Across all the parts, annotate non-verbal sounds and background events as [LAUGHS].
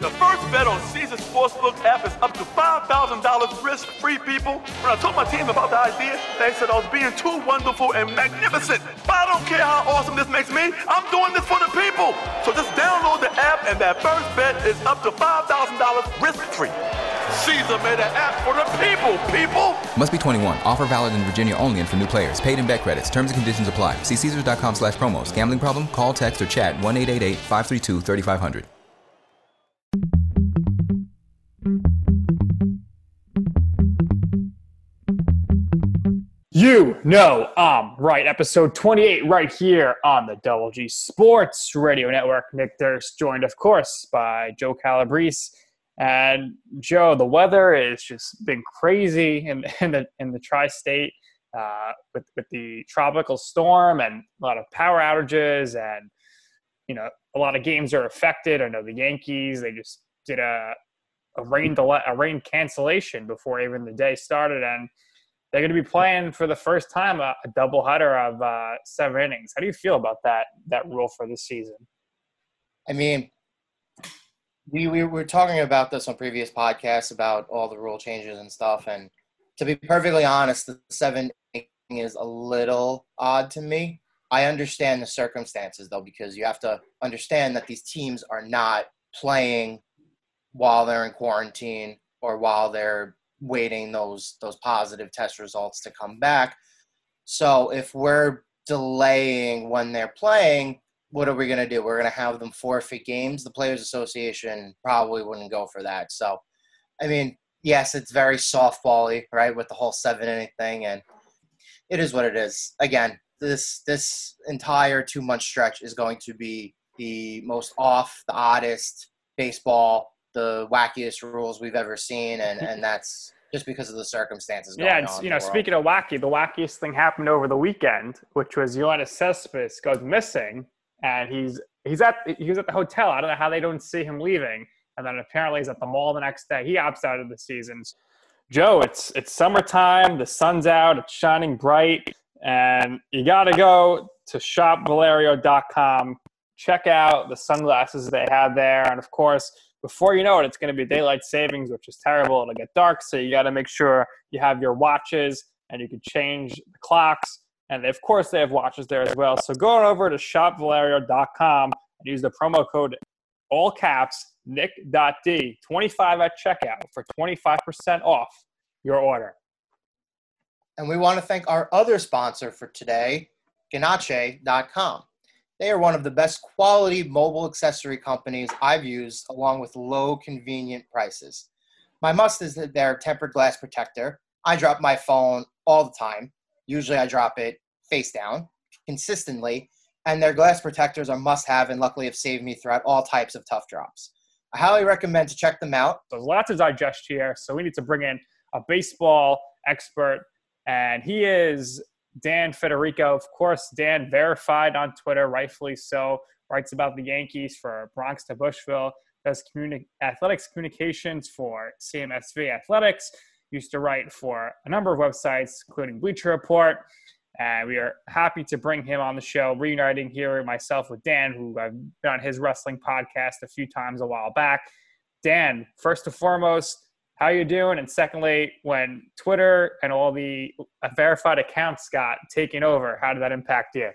The first bet on Caesar Sportsbook app is up to $5,000 risk-free, people. When I told my team about the idea, they said I was being too wonderful and magnificent. But I don't care how awesome this makes me. I'm doing this for the people. So just download the app and that first bet is up to $5,000 risk-free. Caesar made an app for the people, people. Must be 21. Offer valid in Virginia only and for new players. Paid in bet credits. Terms and conditions apply. See Caesars.com slash promos. Gambling problem? Call, text, or chat 1-888-532-3500. You know I'm right. Episode 28 right here on the Double G Sports Radio Network. Nick Durst joined, of course, by Joe Calabrese. And Joe, the weather is just been crazy in, [LAUGHS] in the in the tri-state uh, with with the tropical storm and a lot of power outages and you know a lot of games are affected. I know the Yankees they just did a a rain delay, a rain cancellation before even the day started, and they're going to be playing for the first time a, a doubleheader of uh, seven innings. How do you feel about that that rule for this season? I mean, we, we were talking about this on previous podcasts about all the rule changes and stuff. And to be perfectly honest, the seven is a little odd to me. I understand the circumstances though, because you have to understand that these teams are not playing while they're in quarantine or while they're waiting those those positive test results to come back. So if we're delaying when they're playing, what are we going to do? We're going to have them forfeit games. The Players Association probably wouldn't go for that. So, I mean, yes, it's very softbally, right, with the whole seven inning thing, and it is what it is. Again, this this entire two month stretch is going to be the most off, the oddest baseball, the wackiest rules we've ever seen, and and [LAUGHS] that's just because of the circumstances. yeah, and you know, speaking of wacky, the wackiest thing happened over the weekend, which was Yoenis Cespedes goes missing and he's he's at he was at the hotel. I don't know how they don't see him leaving, and then apparently he's at the mall the next day. He opts out of the seasons. Joe, it's it's summertime. The sun's out. It's shining bright, and you got to go to shopvalerio.com. Check out the sunglasses they have there, and of course, before you know it, it's going to be daylight savings, which is terrible. It'll get dark, so you got to make sure you have your watches and you can change the clocks and of course, they have watches there as well. So go on over to shopvalerio.com and use the promo code all caps nick.d 25 at checkout for 25% off your order. And we want to thank our other sponsor for today, Ganache.com. They are one of the best quality mobile accessory companies I've used, along with low, convenient prices. My must is that their tempered glass protector. I drop my phone all the time. Usually I drop it face down consistently, and their glass protectors are must have and luckily have saved me throughout all types of tough drops. I highly recommend to check them out. There's lots to digest here, so we need to bring in a baseball expert, and he is Dan Federico. Of course, Dan verified on Twitter, rightfully so, writes about the Yankees for Bronx to Bushville, does communi- athletics communications for CMSV Athletics, used to write for a number of websites, including Bleacher Report. And we are happy to bring him on the show, reuniting here myself with Dan, who I've been on his wrestling podcast a few times a while back. Dan, first and foremost, how you doing? And secondly, when Twitter and all the verified accounts got taken over, how did that impact you?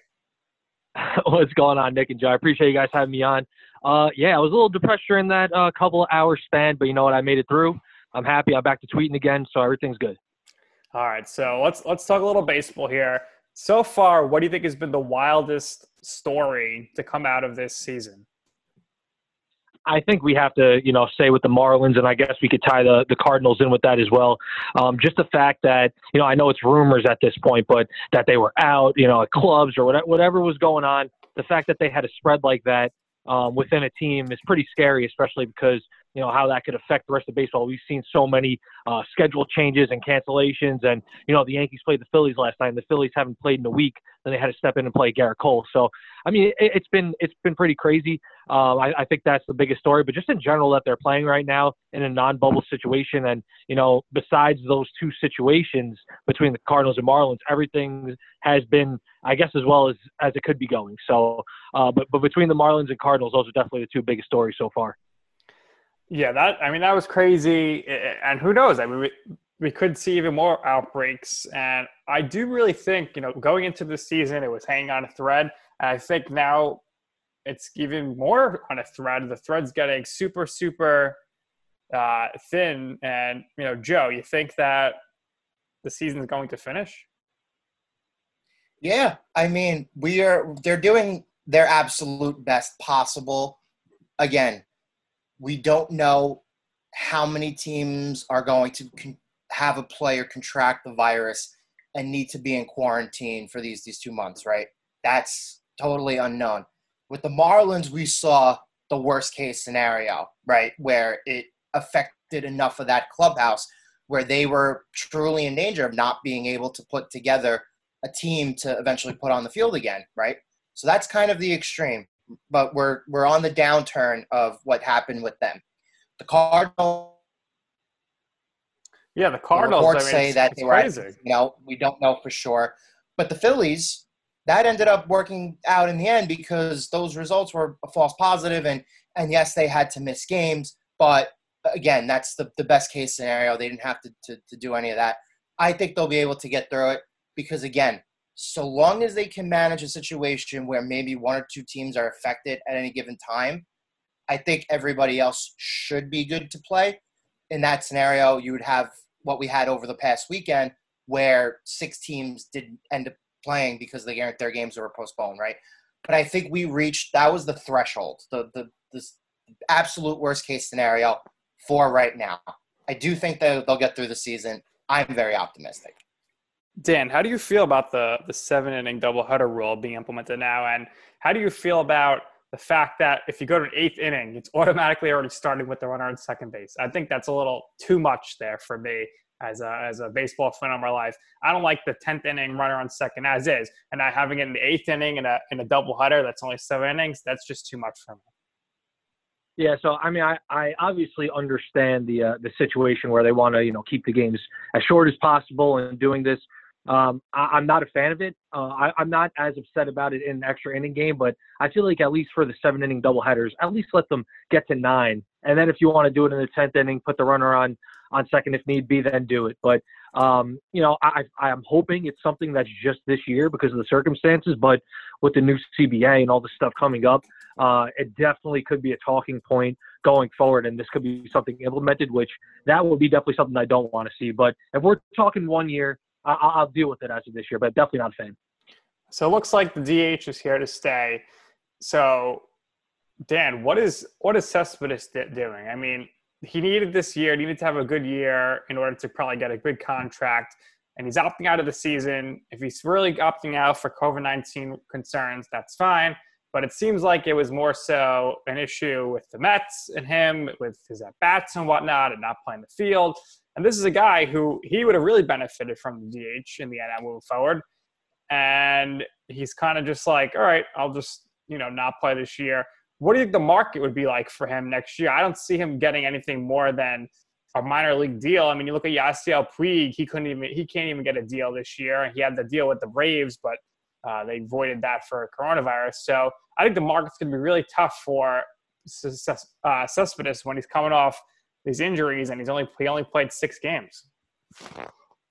[LAUGHS] What's going on, Nick and Joe? I appreciate you guys having me on. Uh, yeah, I was a little depressed during that uh, couple of hours span, but you know what? I made it through. I'm happy. I'm back to tweeting again, so everything's good. All right, so let's let's talk a little baseball here. So far, what do you think has been the wildest story to come out of this season? I think we have to, you know, say with the Marlins, and I guess we could tie the, the Cardinals in with that as well. Um, just the fact that, you know, I know it's rumors at this point, but that they were out, you know, at clubs or whatever, whatever was going on, the fact that they had a spread like that um, within a team is pretty scary, especially because you know how that could affect the rest of baseball. We've seen so many uh, schedule changes and cancellations, and you know the Yankees played the Phillies last night. And the Phillies haven't played in a week, then they had to step in and play Gerrit Cole. So I mean, it, has been it's been pretty crazy. Um, I, I think that's the biggest story, but just in general that they're playing right now in a non-bubble situation, and you know besides those two situations between the Cardinals and Marlins, everything has been I guess as well as as it could be going. So, uh, but but between the Marlins and Cardinals, those are definitely the two biggest stories so far. Yeah, that I mean that was crazy, and who knows? I mean, we, we could see even more outbreaks, and I do really think you know going into the season it was hanging on a thread, and I think now it's even more on a thread. The thread's getting super super uh, thin, and you know, Joe, you think that the season's going to finish? Yeah, I mean, we are. They're doing their absolute best possible. Again, we don't know how many teams are going to con- have a player contract the virus and need to be in quarantine for these these two months, right? That's totally unknown. With the Marlins, we saw the worst case scenario, right, where it affected enough of that clubhouse where they were truly in danger of not being able to put together a team to eventually put on the field again, right? So that's kind of the extreme. But we're we're on the downturn of what happened with them. The Cardinals yeah, the Cardinals the reports I mean, say that they were, crazy. you know, we don't know for sure. But the Phillies, that ended up working out in the end because those results were a false positive, and and yes, they had to miss games, but again, that's the, the best case scenario. They didn't have to, to, to do any of that. I think they'll be able to get through it because, again, so long as they can manage a situation where maybe one or two teams are affected at any given time, I think everybody else should be good to play. In that scenario, you would have what we had over the past weekend where six teams didn't end up playing because they their, their games were postponed, right? But I think we reached that was the threshold, the the this absolute worst case scenario for right now. I do think that they'll get through the season. I'm very optimistic. Dan, how do you feel about the the seven inning double header rule being implemented now, and how do you feel about the fact that if you go to an eighth inning, it's automatically already starting with the runner on second base? I think that's a little too much there for me as a as a baseball fan of my life. I don't like the tenth inning runner on second as is, and I having it in the eighth inning in a in a doubleheader that's only seven innings. That's just too much for me. Yeah, so I mean, I, I obviously understand the uh, the situation where they want to you know keep the games as short as possible and doing this. Um, I, am not a fan of it. Uh, I, am not as upset about it in an extra inning game, but I feel like at least for the seven inning doubleheaders, at least let them get to nine, and then if you want to do it in the tenth inning, put the runner on on second if need be, then do it. But um, you know, I, I'm hoping it's something that's just this year because of the circumstances. But with the new CBA and all the stuff coming up, uh, it definitely could be a talking point going forward, and this could be something implemented, which that would be definitely something I don't want to see. But if we're talking one year, I- will deal with it of this year, but definitely not a fan. So it looks like the DH is here to stay. So, Dan, what is what is Cespedes doing? I mean, he needed this year, needed to have a good year in order to probably get a good contract. And he's opting out of the season. If he's really opting out for COVID 19 concerns, that's fine. But it seems like it was more so an issue with the Mets and him, with his at bats and whatnot, and not playing the field. And this is a guy who he would have really benefited from the DH in the NL moving forward. And he's kind of just like, all right, I'll just, you know, not play this year what do you think the market would be like for him next year? I don't see him getting anything more than a minor league deal. I mean, you look at Yasiel Puig; he couldn't even he can't even get a deal this year. He had the deal with the Braves, but uh, they voided that for coronavirus. So I think the market's going to be really tough for uh, Cespedes when he's coming off these injuries and he's only he only played six games.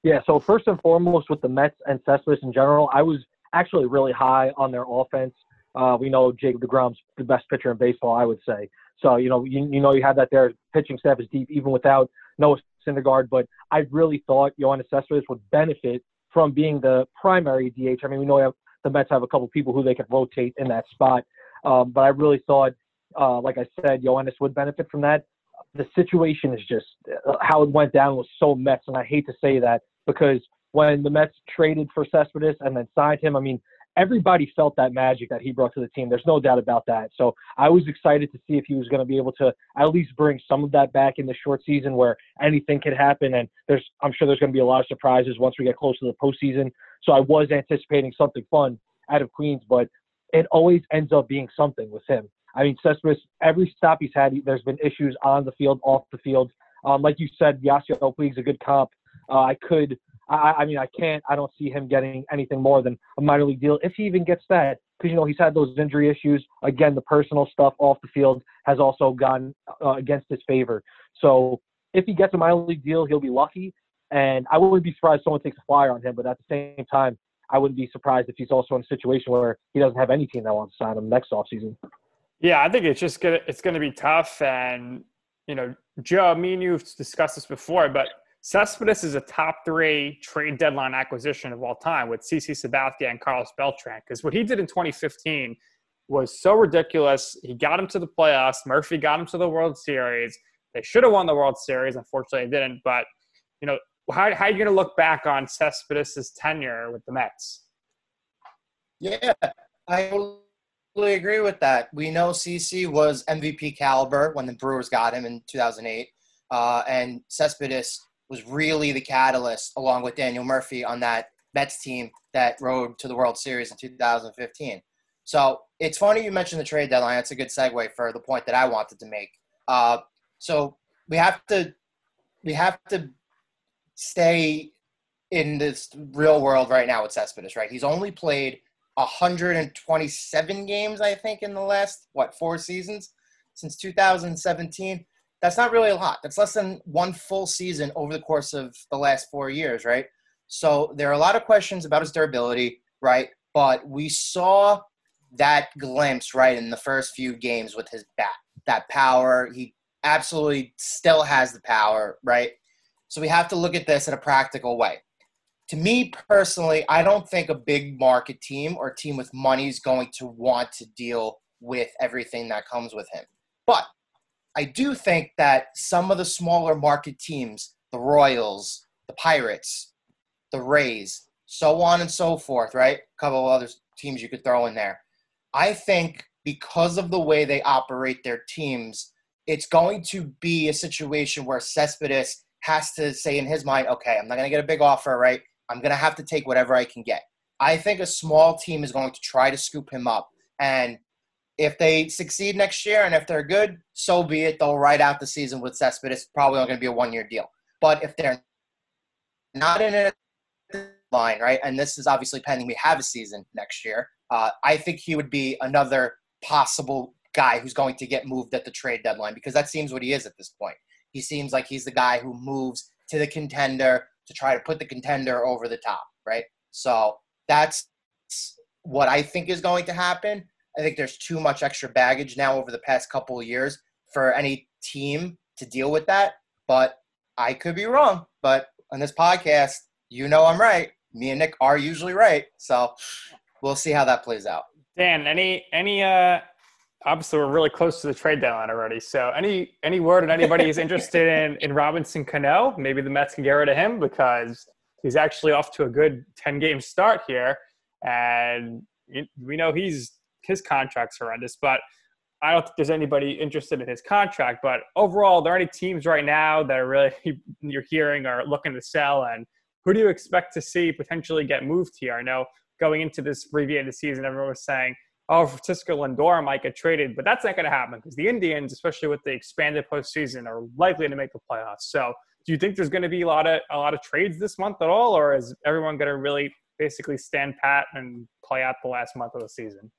Yeah. So first and foremost, with the Mets and Cespedes in general, I was actually really high on their offense. Uh, we know Jacob DeGrom's the best pitcher in baseball, I would say. So, you know, you, you know, you have that there. Pitching staff is deep, even without Noah Syndergaard. But I really thought Yoenis Cespedes would benefit from being the primary DH. I mean, we know have, the Mets have a couple people who they could rotate in that spot. Um, but I really thought, uh, like I said, Yoenis would benefit from that. The situation is just uh, how it went down was so Mets, and I hate to say that because when the Mets traded for Cespedes and then signed him, I mean, everybody felt that magic that he brought to the team. There's no doubt about that. So I was excited to see if he was going to be able to at least bring some of that back in the short season where anything could happen. And there's, I'm sure there's going to be a lot of surprises once we get close to the postseason. So I was anticipating something fun out of Queens, but it always ends up being something with him. I mean, Cespedes, every stop he's had, there's been issues on the field, off the field. Um, like you said, Yasiel Puig's a good comp. Uh, I could I, I mean, I can't. I don't see him getting anything more than a minor league deal if he even gets that. Because you know he's had those injury issues. Again, the personal stuff off the field has also gone uh, against his favor. So if he gets a minor league deal, he'll be lucky. And I wouldn't be surprised if someone takes a flyer on him. But at the same time, I wouldn't be surprised if he's also in a situation where he doesn't have any team that wants to sign him next offseason. Yeah, I think it's just gonna it's gonna be tough, and you know, Joe, me and you've discussed this before, but Cespedes is a top three trade deadline acquisition of all time with CC Sabathia and Carlos Beltran. Because what he did in 2015 was so ridiculous. He got him to the playoffs. Murphy got him to the World Series. They should have won the World Series. Unfortunately, they didn't. But, you know, how, how are you going to look back on Cespedes' tenure with the Mets? Yeah, I totally agree with that. We know CC was MVP caliber when the Brewers got him in 2008. Uh, and Cespedes was really the catalyst, along with Daniel Murphy, on that Mets team that rode to the World Series in 2015. So it's funny you mentioned the trade deadline. That's a good segue for the point that I wanted to make. Uh, so we have to we have to stay in this real world right now with Cespedes, right? He's only played 127 games, I think, in the last what four seasons since 2017 that's not really a lot. That's less than one full season over the course of the last four years, right? So there are a lot of questions about his durability, right? But we saw that glimpse, right, in the first few games with his bat, that power. He absolutely still has the power, right? So we have to look at this in a practical way. To me personally, I don't think a big market team or team with money is going to want to deal with everything that comes with him. But I do think that some of the smaller market teams, the Royals, the Pirates, the Rays, so on and so forth, right? A couple of other teams you could throw in there. I think because of the way they operate their teams, it's going to be a situation where Cespedes has to say in his mind, okay, I'm not going to get a big offer, right? I'm going to have to take whatever I can get. I think a small team is going to try to scoop him up. And if they succeed next year and if they're good, so be it. They'll ride out the season with Cespedes. It's probably only going to be a one year deal. But if they're not in a line, right, and this is obviously pending we have a season next year, uh, I think he would be another possible guy who's going to get moved at the trade deadline because that seems what he is at this point. He seems like he's the guy who moves to the contender to try to put the contender over the top, right? So that's what I think is going to happen. I think there's too much extra baggage now over the past couple of years for any team to deal with that. But I could be wrong. But on this podcast, you know I'm right. Me and Nick are usually right. So we'll see how that plays out. Dan, any any uh obviously we're really close to the trade deadline already. So any any word on anybody who's [LAUGHS] interested in in Robinson Cano? Maybe the Mets can get rid of him because he's actually off to a good 10 game start here. And we know he's his contract's horrendous, but I don't think there's anybody interested in his contract. But overall, are there any teams right now that are really [LAUGHS] you're hearing are looking to sell? And who do you expect to see potentially get moved here? I know going into this the season, everyone was saying, "Oh, Francisco Lindor might get traded," but that's not going to happen because the Indians, especially with the expanded postseason, are likely to make the playoffs. So, do you think there's going to be a lot of a lot of trades this month at all, or is everyone going to really basically stand pat and play out the last month of the season?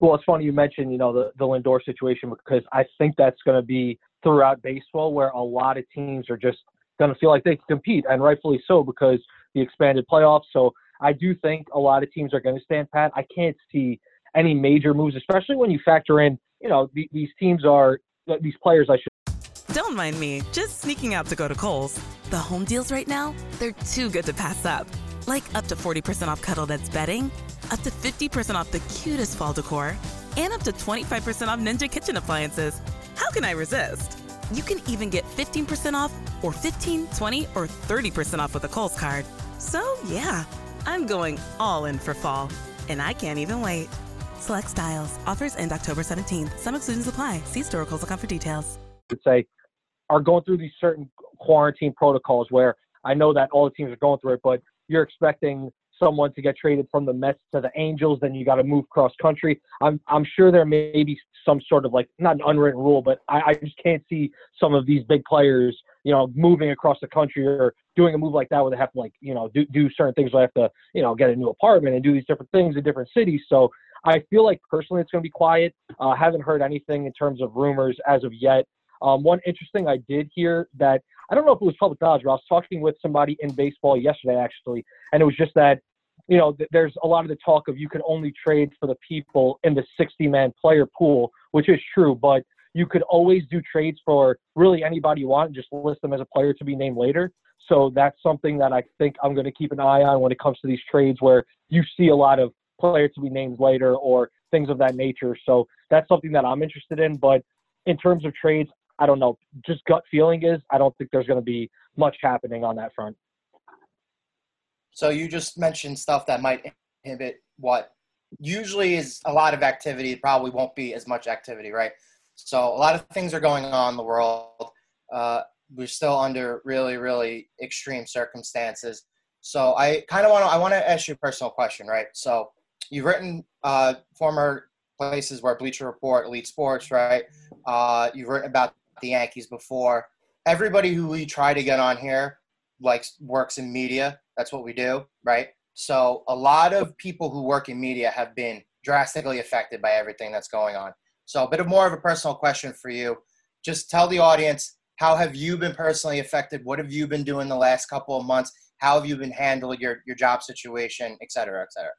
Well, it's funny you mentioned, you know, the, the Lindor situation because I think that's going to be throughout baseball where a lot of teams are just going to feel like they can compete, and rightfully so because the expanded playoffs. So I do think a lot of teams are going to stand pat. I can't see any major moves, especially when you factor in, you know, the, these teams are these players. I should. Don't mind me, just sneaking out to go to Kohl's. The home deals right now, they're too good to pass up. Like up to 40% off Cuddl Duds bedding, up to 50% off the cutest fall decor, and up to 25% off Ninja kitchen appliances. How can I resist? You can even get 15% off or 15, 20, or 30% off with a Kohl's card. So yeah, I'm going all in for fall, and I can't even wait. Select styles. Offers end October 17th. Some exclusions apply. See store Kohl's.com for details. Say, are going through these certain quarantine protocols where I know that all the teams are going through it, but you're expecting someone to get traded from the Mets to the Angels, then you got to move cross country. I'm I'm sure there may be some sort of like not an unwritten rule, but I, I just can't see some of these big players, you know, moving across the country or doing a move like that where have to like you know do do certain things. Where they have to you know get a new apartment and do these different things in different cities. So I feel like personally it's going to be quiet. Uh, haven't heard anything in terms of rumors as of yet. Um, one interesting I did hear that I don't know if it was public knowledge, but I was talking with somebody in baseball yesterday actually, and it was just that you know th- there's a lot of the talk of you can only trade for the people in the 60 man player pool, which is true, but you could always do trades for really anybody you want and just list them as a player to be named later. So that's something that I think I'm going to keep an eye on when it comes to these trades where you see a lot of players to be named later or things of that nature. So that's something that I'm interested in. But in terms of trades, I don't know. Just gut feeling is I don't think there's going to be much happening on that front. So you just mentioned stuff that might inhibit what usually is a lot of activity. Probably won't be as much activity, right? So a lot of things are going on in the world. Uh, we're still under really, really extreme circumstances. So I kind of want to I want to ask you a personal question, right? So you've written uh, former places where Bleacher Report, Elite Sports, right? Uh, you've written about the Yankees before. Everybody who we try to get on here likes works in media. That's what we do, right? So a lot of people who work in media have been drastically affected by everything that's going on. So a bit of more of a personal question for you. Just tell the audience how have you been personally affected? What have you been doing the last couple of months? How have you been handling your, your job situation, et cetera, et cetera?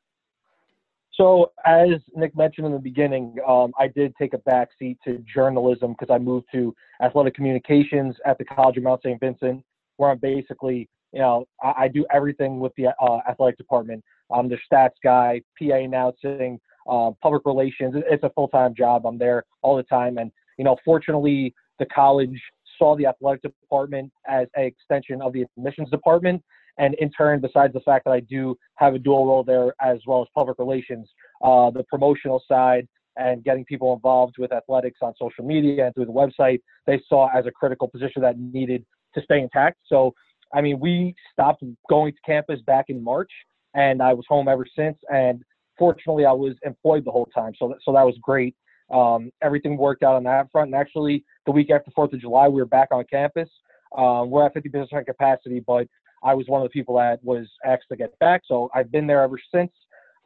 So, as Nick mentioned in the beginning, um, I did take a backseat to journalism because I moved to athletic communications at the College of Mount St. Vincent, where I'm basically, you know, I, I do everything with the uh, athletic department. I'm the stats guy, PA announcing, uh, public relations. It's a full time job. I'm there all the time. And, you know, fortunately, the college saw the athletic department as an extension of the admissions department. And in turn, besides the fact that I do have a dual role there as well as public relations, uh, the promotional side and getting people involved with athletics on social media and through the website, they saw as a critical position that needed to stay intact. So, I mean, we stopped going to campus back in March, and I was home ever since. And fortunately, I was employed the whole time, so so that was great. Um, everything worked out on that front. And actually, the week after Fourth of July, we were back on campus. Um, we're at 50% capacity, but I was one of the people that was asked to get back. So I've been there ever since.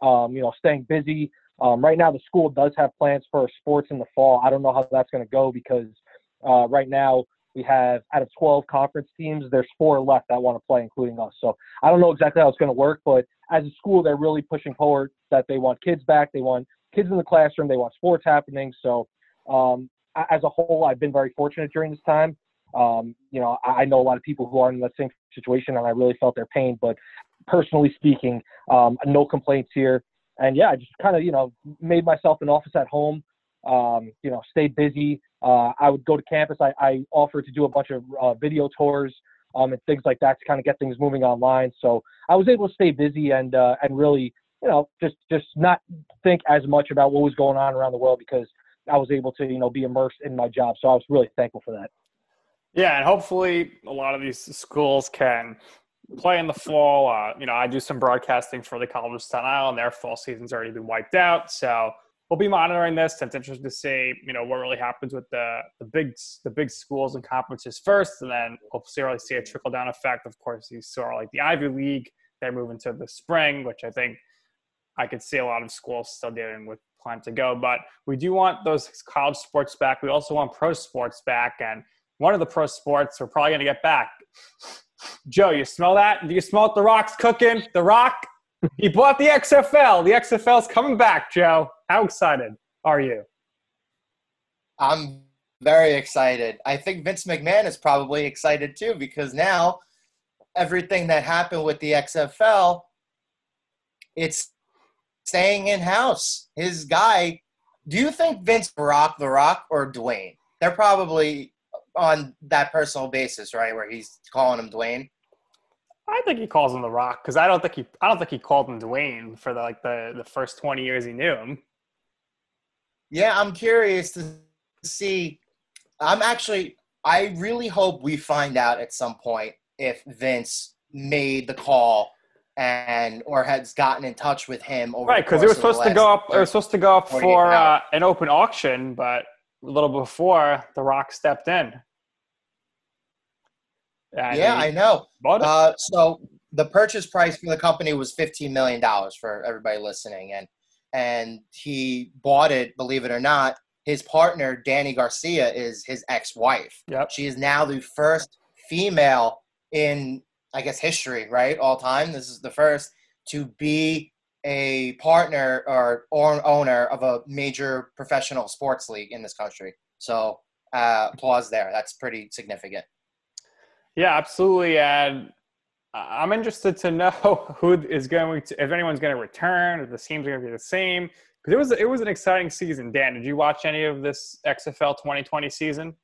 Um, you know, staying busy. Um, right now, the school does have plans for sports in the fall. I don't know how that's going to go because uh, right now we have out of 12 conference teams, there's four left that want to play, including us. So I don't know exactly how it's going to work, but as a school, they're really pushing forward that they want kids back. They want kids in the classroom. They want sports happening. So um, as a whole, I've been very fortunate during this time. Um, you know, I know a lot of people who are in the same situation, and I really felt their pain. But personally speaking, um, no complaints here. And yeah, I just kind of you know made myself an office at home. Um, you know, stayed busy. Uh, I would go to campus. I, I offered to do a bunch of uh, video tours um, and things like that to kind of get things moving online. So I was able to stay busy and uh, and really you know just just not think as much about what was going on around the world because I was able to you know be immersed in my job. So I was really thankful for that. Yeah, and hopefully a lot of these schools can play in the fall. Uh, you know, I do some broadcasting for the College of Staten Island. Their fall season's already been wiped out, so we'll be monitoring this. It's interesting to see, you know, what really happens with the the big the big schools and conferences first, and then we'll see really see a trickle down effect. Of course, you saw like the Ivy League. They're moving to the spring, which I think I could see a lot of schools still dealing with plan to go. But we do want those college sports back. We also want pro sports back, and one of the pro sports we're probably going to get back. [LAUGHS] Joe, you smell that? Do you smell The Rock's cooking? The Rock, he bought the XFL. The XFL's coming back, Joe. How excited are you? I'm very excited. I think Vince McMahon is probably excited too because now everything that happened with the XFL, it's staying in house. His guy. Do you think Vince Rock, The Rock, or Dwayne? They're probably on that personal basis, right? Where he's calling him Dwayne. I think he calls him The Rock because I don't think he I don't think he called him Dwayne for the, like the the first twenty years he knew him. Yeah, I'm curious to see. I'm actually I really hope we find out at some point if Vince made the call and or has gotten in touch with him over right because it was supposed to go up. It was supposed to go up for uh, an open auction, but a little before The Rock stepped in. Yeah, I know. Uh, so the purchase price for the company was fifteen million dollars for everybody listening, and and he bought it. Believe it or not, his partner Dany Garcia is his ex-wife. Yep. She is now the first female in I guess history, right? All time. This is the first to be a partner or, or owner of a major professional sports league in this country. So uh, applause there. That's pretty significant. Yeah, absolutely. And I'm interested to know [LAUGHS] who is going to, if anyone's going to return, if the teams are going to be the same. Because it was it was an exciting season. Dan, did you watch any of this XFL 2020 season?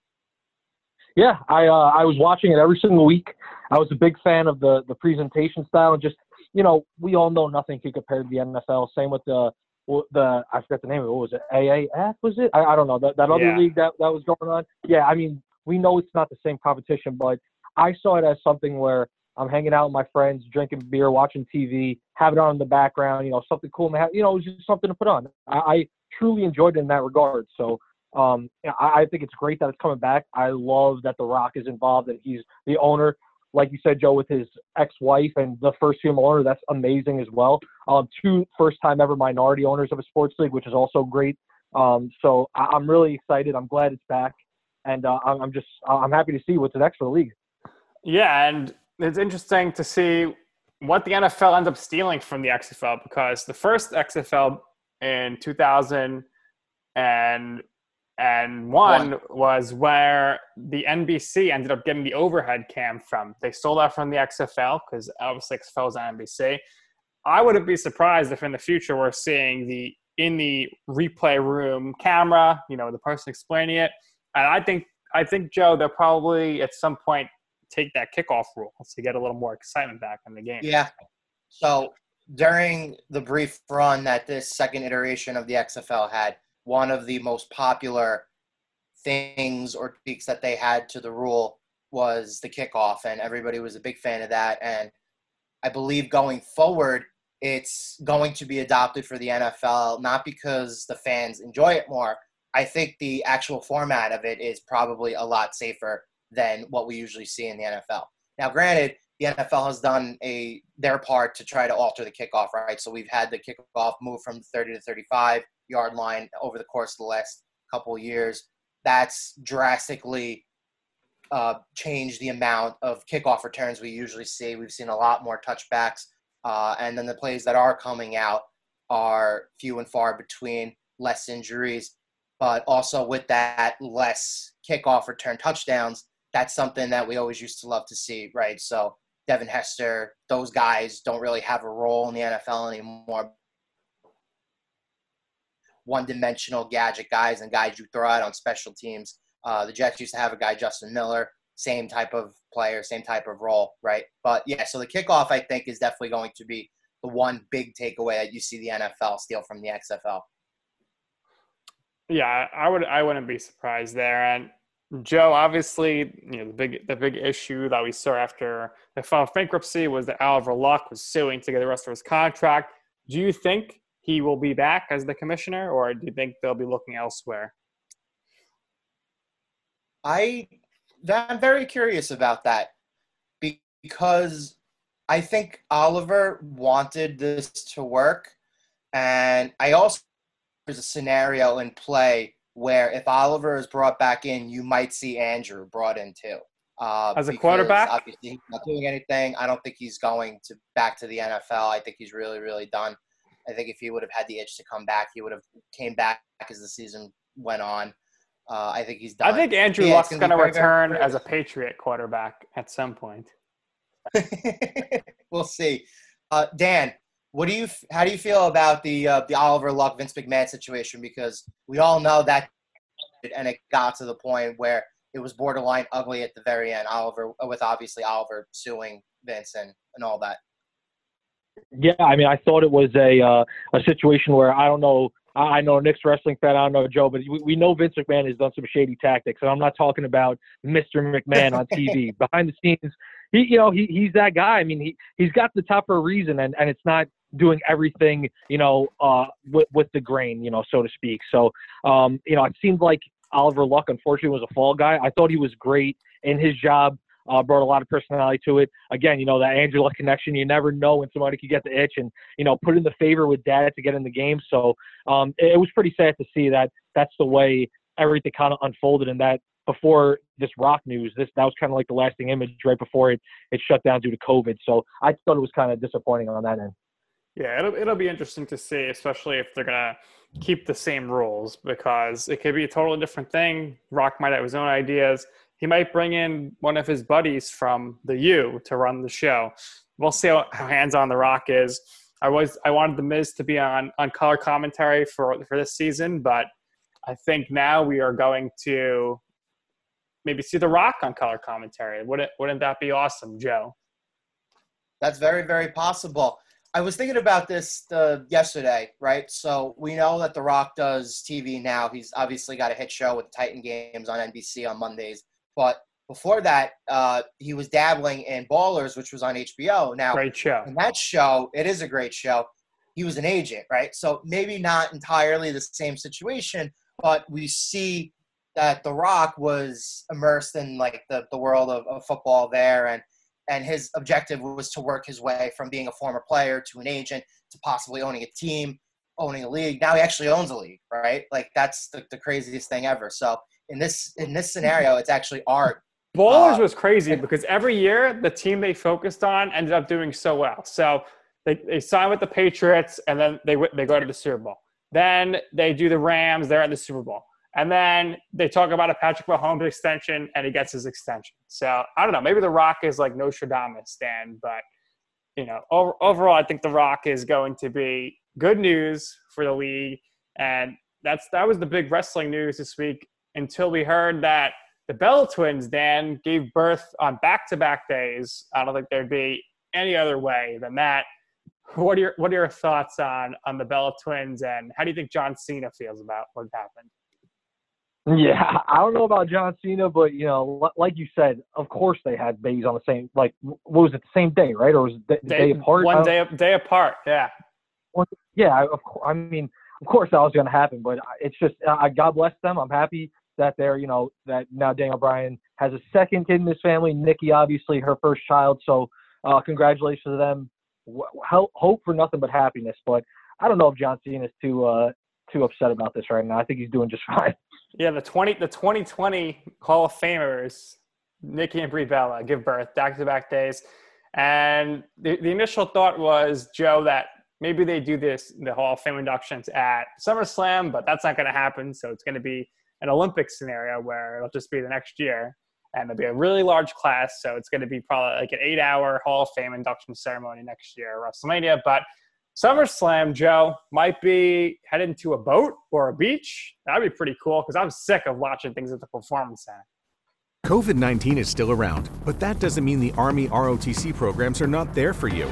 Yeah, I uh, I was watching it every single week. I was a big fan of the the presentation style and just you know we all know nothing can compare to the NFL. Same with the the I forgot the name of it. What was it? AAF was it? I, I don't know that that other yeah. league that that was going on. Yeah, I mean we know it's not the same competition, but I saw it as something where I'm hanging out with my friends, drinking beer, watching TV, have it on in the background. You know, something cool. Have, you know, it was just something to put on. I, I truly enjoyed it in that regard. So um, I, I think it's great that it's coming back. I love that The Rock is involved and he's the owner. Like you said, Joe, with his ex-wife and the first female owner, that's amazing as well. Um, two first-time ever minority owners of a sports league, which is also great. Um, so I, I'm really excited. I'm glad it's back, and uh, I'm just I'm happy to see what's next for the league. Yeah, and it's interesting to see what the NFL ends up stealing from the XFL because the first XFL in 2000 and and one, one, was where the NBC ended up getting the overhead cam from. They stole that from the XFL because obviously XFL is on NBC. I wouldn't be surprised if in the future we're seeing the in the replay room camera, you know, the person explaining it. And I think I think Joe, they'll probably at some point take that kickoff rule to get a little more excitement back in the game. Yeah. So during the brief run that this second iteration of the XFL had, one of the most popular things or tweaks that they had to the rule was the kickoff, and everybody was a big fan of that. And I believe going forward, it's going to be adopted for the NFL, not because the fans enjoy it more. I think the actual format of it is probably a lot safer than what we usually see in the NFL. Now, granted, the NFL has done a their part to try to alter the kickoff, right? So we've had the kickoff move from 30 to 35 yard line over the course of the last couple years. That's drastically uh, changed the amount of kickoff returns we usually see. We've seen a lot more touchbacks, uh, and then the plays that are coming out are few and far between, less injuries, but also with that, less kickoff return touchdowns. That's something that we always used to love to see, right? So Devin Hester, those guys don't really have a role in the NFL anymore one dimensional gadget guys and guys you throw out on special teams. Uh, the Jets used to have a guy, Justin Miller, same type of player, same type of role, right? But yeah, so the kickoff, I think, is definitely going to be the one big takeaway that you see the NFL steal from the XFL. Yeah, I would I wouldn't be surprised there. And Joe, obviously, you know, the big the big issue that we saw after the final bankruptcy was that Oliver Luck was suing to get the rest of his contract. Do you think he will be back as the commissioner, or do you think they'll be looking elsewhere? I I'm very curious about that because I think Oliver wanted this to work, and I also there's a scenario in play where if Oliver is brought back in, you might see Andrew brought in too. Uh, As a quarterback, obviously he's not doing anything. I don't think he's going to back to the NFL. I think he's really, really done. I think if he would have had the itch to come back, he would have came back as the season went on. Uh, I think he's done. I think Andrew yeah, Luck's going to return very, as a Patriot quarterback at some point. [LAUGHS] we'll see. Uh, Dan, what do you? How do you feel about the uh, the Oliver Luck Vince McMahon situation? Because we all know that, and it got to the point where it was borderline ugly at the very end. Oliver, with obviously Oliver suing Vince and, and all that. Yeah, I mean, I thought it was a uh, a situation where I don't know. I know Nick's wrestling fan. I don't know Joe, but we, we know Vince McMahon has done some shady tactics, and I'm not talking about Mr. McMahon on TV. [LAUGHS] Behind the scenes, he, you know, he, he's that guy. I mean, he he's got the top for a reason, and and it's not doing everything, you know, uh, with with the grain, you know, so to speak. So, um, you know, it seemed like Oliver Luck, unfortunately, was a fall guy. I thought he was great in his job. Uh, brought a lot of personality to it. Again, you know that Angela [LAUGHS] connection. You never know when somebody could get the itch, and you know put in the favor with Dad to get in the game. So um, it, it was pretty sad to see that that's the way everything kind of unfolded, and that before this rock news, this that was kind of like the lasting image right before it it shut down due to COVID. So I thought it was kind of disappointing on that end. Yeah, it'll it'll be interesting to see, especially if they're gonna keep the same rules, because it could be a totally different thing. Rock might have his own ideas he might bring in one of his buddies from the U to run the show. We'll see how, how hands on the Rock is. I was I wanted the Miz to be on on color commentary for for this season, but I think now we are going to maybe see the Rock on color commentary. Wouldn't wouldn't that be awesome, Joe? That's very very possible. I was thinking about this uh, yesterday, right? So we know that The Rock does TV now. He's obviously got a hit show with Titan Games on NBC on Mondays. But before that, uh, he was dabbling in Ballers, which was on HBO. Now, great show. In that show, it is a great show. He was an agent, right? So maybe not entirely the same situation, but we see that The Rock was immersed in like the, the world of, of football there, and and his objective was to work his way from being a former player to an agent to possibly owning a team, owning a league. Now he actually owns a league, right? Like that's the, the craziest thing ever. So in this in this scenario, it's actually art. Ballers uh, was crazy because every year the team they focused on ended up doing so well. So they, they sign with the Patriots and then they they go to the Super Bowl. Then they do the Rams. They're at the Super Bowl. And then they talk about a Patrick Mahomes extension, and he gets his extension. So I don't know. Maybe The Rock is like Nostradamus, Dan, but you know, over, overall, I think The Rock is going to be good news for the league, and that's that was the big wrestling news this week until we heard that the Bella twins, Dan, gave birth on back to back days. I don't think there'd be any other way than that. What are your what are your thoughts on on the Bella twins and how do you think John Cena feels about what happened? Yeah, I don't know about John Cena, but you know, like you said, of course they had babies on the same like what was it the same day, right? Or was it the day, day apart? One day day apart, yeah. Yeah, of course. I mean, of course that was going to happen, but it's just uh, God bless them. I'm happy that they're, you know, that now Daniel Bryan has a second kid in his family. Nikki, obviously, her first child. So, uh, congratulations to them. Hope for nothing but happiness. But I don't know if John Cena is too uh, too upset about this right now. I think he's doing just [LAUGHS] fine. Yeah, the twenty the twenty twenty Hall of Famers, Nikki and Brie Bella, give birth back to back days, and the the initial thought was Joe that maybe they do this the Hall of Fame inductions at SummerSlam, but that's not going to happen. So it's going to be an Olympic scenario where it'll just be the next year and it'll be a really large class. So it's going to be probably like an eight hour Hall of Fame induction ceremony next year, WrestleMania. But SummerSlam, Joe, might be headed to a boat or a beach. That'd be pretty cool because I'm sick of watching things at the Performance Center. COVID 19 is still around, but that doesn't mean the Army ROTC programs are not there for you.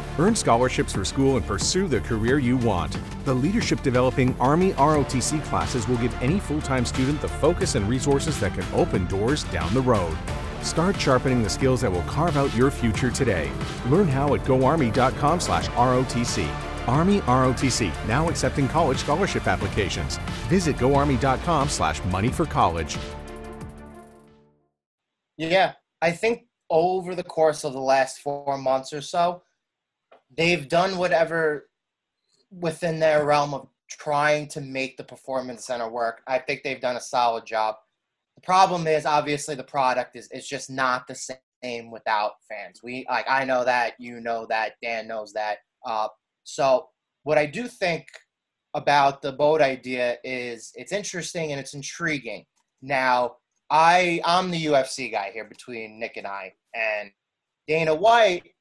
Earn scholarships for school and pursue the career you want. The Leadership Developing Army ROTC classes will give any full time student the focus and resources that can open doors down the road. Start sharpening the skills that will carve out your future today. Learn how at goarmy.com slash ROTC. Army ROTC now accepting college scholarship applications. Visit goarmy.com slash money for college. Yeah, I think over the course of the last four months or so, they've done whatever within their realm of trying to make the performance center work. I think they've done a solid job. The problem is obviously the product is is just not the same without fans. We like I know that, you know that, Dan knows that. Uh, so what I do think about the boat idea is it's interesting and it's intriguing. Now, I I'm the UFC guy here between Nick and I, and Dana White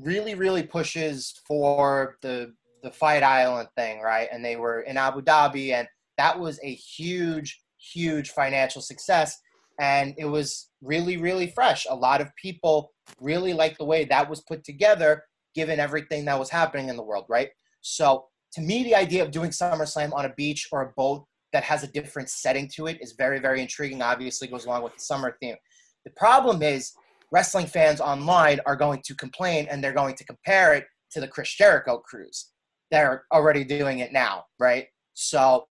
really, really pushes for the the Fight Island thing, right? And they were in Abu Dhabi, and that was a huge, huge financial success. And it was really, really fresh. A lot of people really liked the way that was put together, given everything that was happening in the world, right? So to me, the idea of doing SummerSlam on a beach or a boat that has a different setting to it is very, very intriguing. Obviously, goes along with the summer theme. The problem is, wrestling fans online are going to complain and they're going to compare it to the Chris Jericho cruise. They're already doing it now, right? So,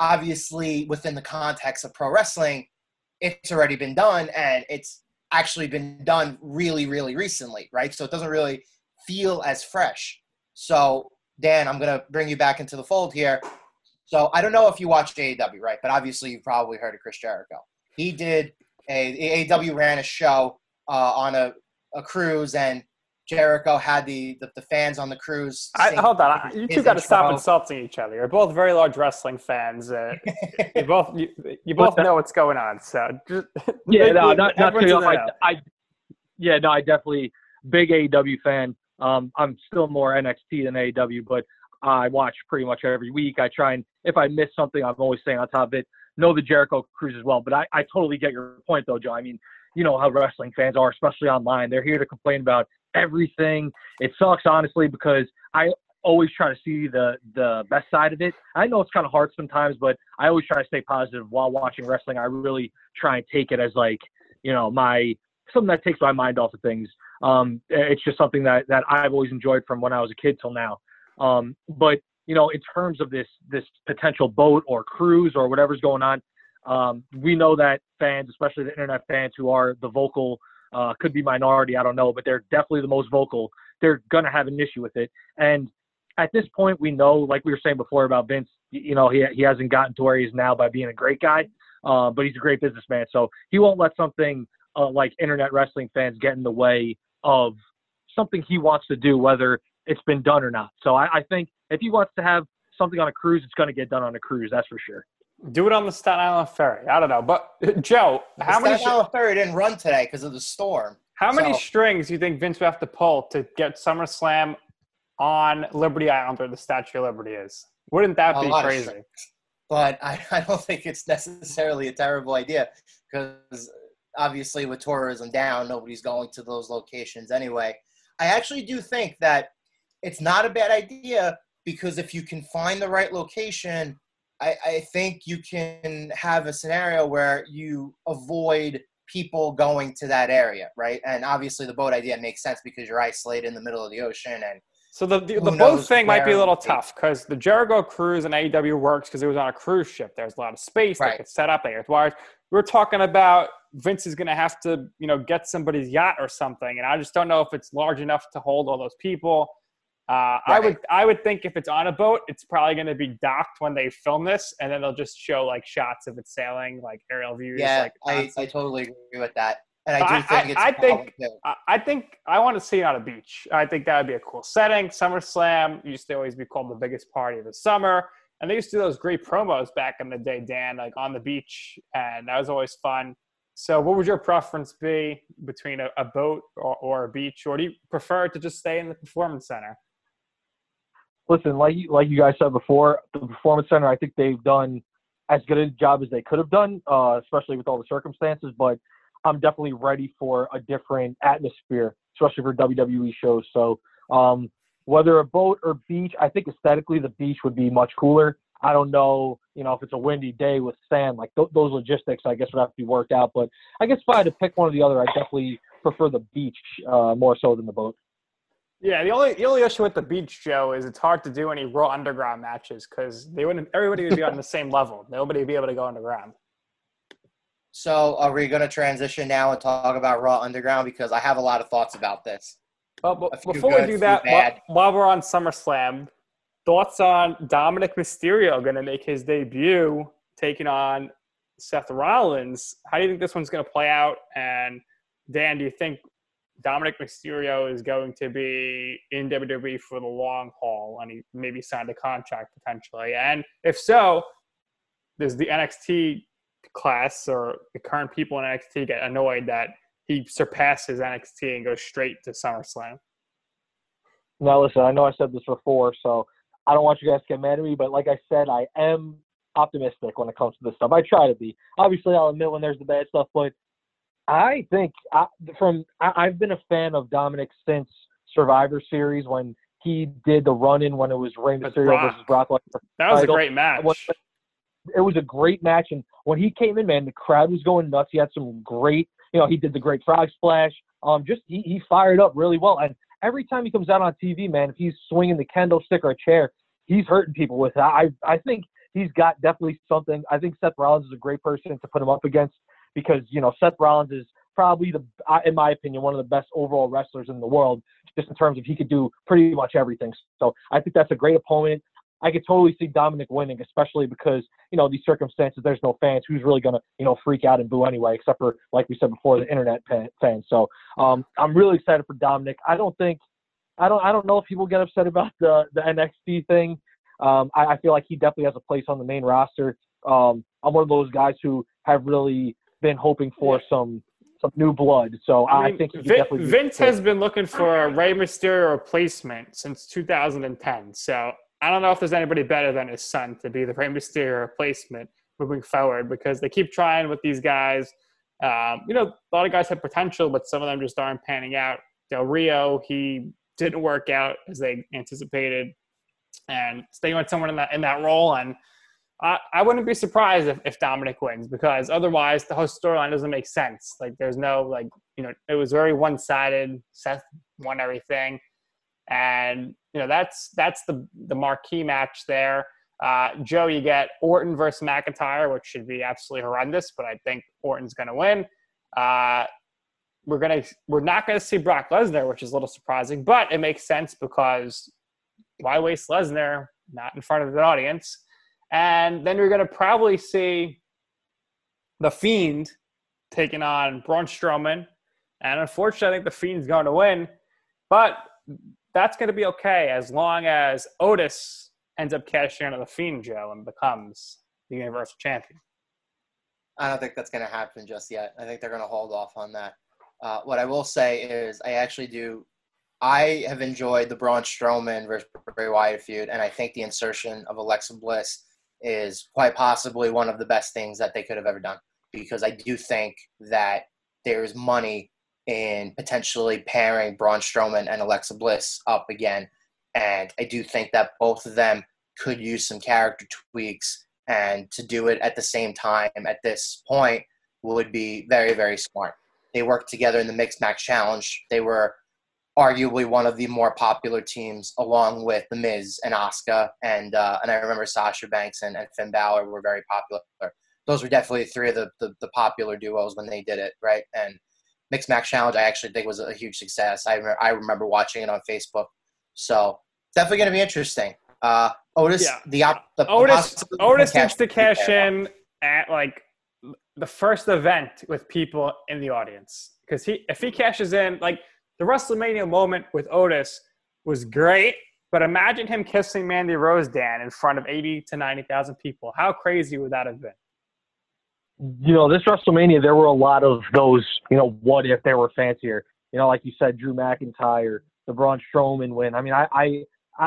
obviously, within the context of pro wrestling, it's already been done and it's actually been done really, really recently, right? So, it doesn't really feel as fresh. So, Dan, I'm going to bring you back into the fold here. So I don't know if you watched AEW, right? But obviously you've probably heard of Chris Jericho. He did a AEW ran a show uh, on a, a cruise, and Jericho had the the, the fans on the cruise. I, hold on, you two got to stop insulting each other. You're both very large wrestling fans. Uh, [LAUGHS] you both you, you both know what's going on. So just, [LAUGHS] yeah, no, not not to, I, I, yeah, no, I definitely big AEW fan. Um, I'm still more NXT than AEW, but I watch pretty much every week. I try and if I miss something, I'm always staying on top of it. Know the Jericho cruise as well, but I, I totally get your point though, Joe. I mean, you know how wrestling fans are, especially online. They're here to complain about everything. It sucks honestly because I always try to see the the best side of it. I know it's kind of hard sometimes, but I always try to stay positive while watching wrestling. I really try and take it as like you know my something that takes my mind off of things. Um, it's just something that, that I've always enjoyed from when I was a kid till now. Um, but you know, in terms of this this potential boat or cruise or whatever's going on, um, we know that fans, especially the internet fans who are the vocal, uh, could be minority, I don't know, but they're definitely the most vocal. They're gonna have an issue with it. And at this point, we know, like we were saying before about Vince, you know, he he hasn't gotten to where he is now by being a great guy, uh, but he's a great businessman. So he won't let something uh, like internet wrestling fans get in the way of something he wants to do, whether it's been done or not. So I, I think if he wants to have something on a cruise, it's going to get done on a cruise. That's for sure. Do it on the Staten Island ferry. I don't know, but uh, Joe, how the many Staten Island ferry didn't run today because of the storm. How many So- strings do you think Vince would have to pull to get SummerSlam on Liberty Island where the Statue of Liberty is? Wouldn't that A be crazy? But I, [LAUGHS] I don't think it's necessarily a terrible idea because obviously with tourism down, nobody's going to those locations anyway. I actually do think that it's not a bad idea because if you can find the right location, I, I think you can have a scenario where you avoid people going to that area, right? And obviously the boat idea makes sense because you're isolated in the middle of the ocean and So the the, the boat thing might be a little tough because the Jericho cruise and AEW works because it was on a cruise ship. There's a lot of space. They could set up. They could wires. We're talking about Vince is going to have to you know get somebody's yacht or something, and I just don't know if it's large enough to hold all those people. Uh, I would I would think if it's on a boat, it's probably going to be docked when they film this, and then they'll just show like shots of it sailing, like aerial views. yeah, like I. I totally agree with that. And I do I- think I- it's I think-. I- I think I want to see it on a beach. I think that would be a cool setting. SummerSlam used to always be called the biggest party of the summer. And they used to do those great promos back in the day, Dan, like on the beach. And that was always fun. So, what would your preference be between a, a boat or, or a beach? Or do you prefer to just stay in the performance center? Listen, like you, like you guys said before, the performance center, I think they've done as good a job as they could have done, uh, especially with all the circumstances. But I'm definitely ready for a different atmosphere, especially for WWE shows. So um, whether a boat or beach, I think aesthetically the beach would be much cooler. I don't know, you know, if it's a windy day with sand, like th- those logistics, I guess would have to be worked out. But I guess if I had to pick one or the other, I definitely prefer the beach uh, more so than the boat. Yeah, the only the only issue with the beach, Joe, is it's hard to do any Raw Underground matches because they wouldn't. Everybody would be on the [LAUGHS] same level. Nobody would be able to go underground. So are we going to transition now and talk about Raw Underground? Because I have a lot of thoughts about this. But, but before good, we do that, while, while we're on SummerSlam, thoughts on Dominic Mysterio going to make his debut taking on Seth Rollins? How do you think this one's going to play out? And Dan, do you think Dominic Mysterio is going to be in WWE for the long haul and he maybe signed a contract potentially? And if so, does the NXT class or the current people in NXT get annoyed that he surpasses NXT and goes straight to SummerSlam. Now, listen, I know I said this before, so I don't want you guys to get mad at me, but like I said, I am optimistic when it comes to this stuff. I try to be. Obviously, I'll admit when there's the bad stuff, but I think I, from I, I've been a fan of Dominic since Survivor Series when he did the run-in when it was Rey Mysterio Brock. versus Brock Lesnar. That was a great match. It was a great match, and when he came in, man, the crowd was going nuts. He had some great, you know, he did the great frog splash. Um, just he, he fired up really well, and every time he comes out on TV, man, if he's swinging the kendo stick or a chair, he's hurting people with it. I I think he's got definitely something. I think Seth Rollins is a great person to put him up against because you know Seth Rollins is probably the, in my opinion, one of the best overall wrestlers in the world, just in terms of he could do pretty much everything. So I think that's a great opponent. I could totally see Dominic winning, especially because you know these circumstances. There's no fans. Who's really gonna you know freak out and boo anyway, except for like we said before, the internet fans. So um, I'm really excited for Dominic. I don't think I don't I don't know if people get upset about the the NXT thing. Um, I, I feel like he definitely has a place on the main roster. Um, I'm one of those guys who have really been hoping for some some new blood. So I, I mean, think Vin- definitely Vince has been looking for a Rey Mysterio replacement since 2010. So I don't know if there's anybody better than his son to be the Rey Mysterio replacement moving forward because they keep trying with these guys. Um, you know, a lot of guys have potential, but some of them just aren't panning out. Del Rio, he didn't work out as they anticipated, and they went someone in that in that role. And I, I wouldn't be surprised if, if Dominic wins because otherwise the whole storyline doesn't make sense. Like there's no like you know it was very one sided. Seth won everything, and you know that's that's the the marquee match there. Uh, Joe, you get Orton versus McIntyre, which should be absolutely horrendous, but I think Orton's going to win. Uh, we're gonna we're not gonna see Brock Lesnar, which is a little surprising, but it makes sense because why waste Lesnar not in front of the audience? And then you're gonna probably see the Fiend taking on Braun Strowman, and unfortunately, I think the Fiend's going to win, but that's going to be okay as long as Otis ends up cashing out of the Fiend, Joe, and becomes the Universal Champion. I don't think that's going to happen just yet. I think they're going to hold off on that. Uh, what I will say is, I actually do. I have enjoyed the Braun Strowman versus Bray Wyatt feud, and I think the insertion of Alexa Bliss is quite possibly one of the best things that they could have ever done. Because I do think that there is money in potentially pairing Braun Strowman and Alexa Bliss up again, and I do think that both of them could use some character tweaks. And to do it at the same time at this point would be very very smart. They worked together in the mixed match challenge. They were arguably one of the more popular teams along with the miz and Asuka, and uh, and i remember sasha banks and, and finn Balor were very popular. Those were definitely three of the, the, the popular duos when they did it right? And mixed match challenge i actually think was a huge success. I, remember, I remember watching it on facebook. So definitely going to be interesting. Uh, Otis, Yeah. the, op- the Otis Otis needs to cash in at like the first event with people in the audience. Because he if he cashes in like the WrestleMania moment with Otis was great, but imagine him kissing Mandy Rose Dan in front of eighty to ninety thousand people. How crazy would that have been? you know, this WrestleMania, there were a lot of those, you know, what if they were fancier? You know, like you said, Drew McIntyre, the Braun Strowman win. I mean, I, I,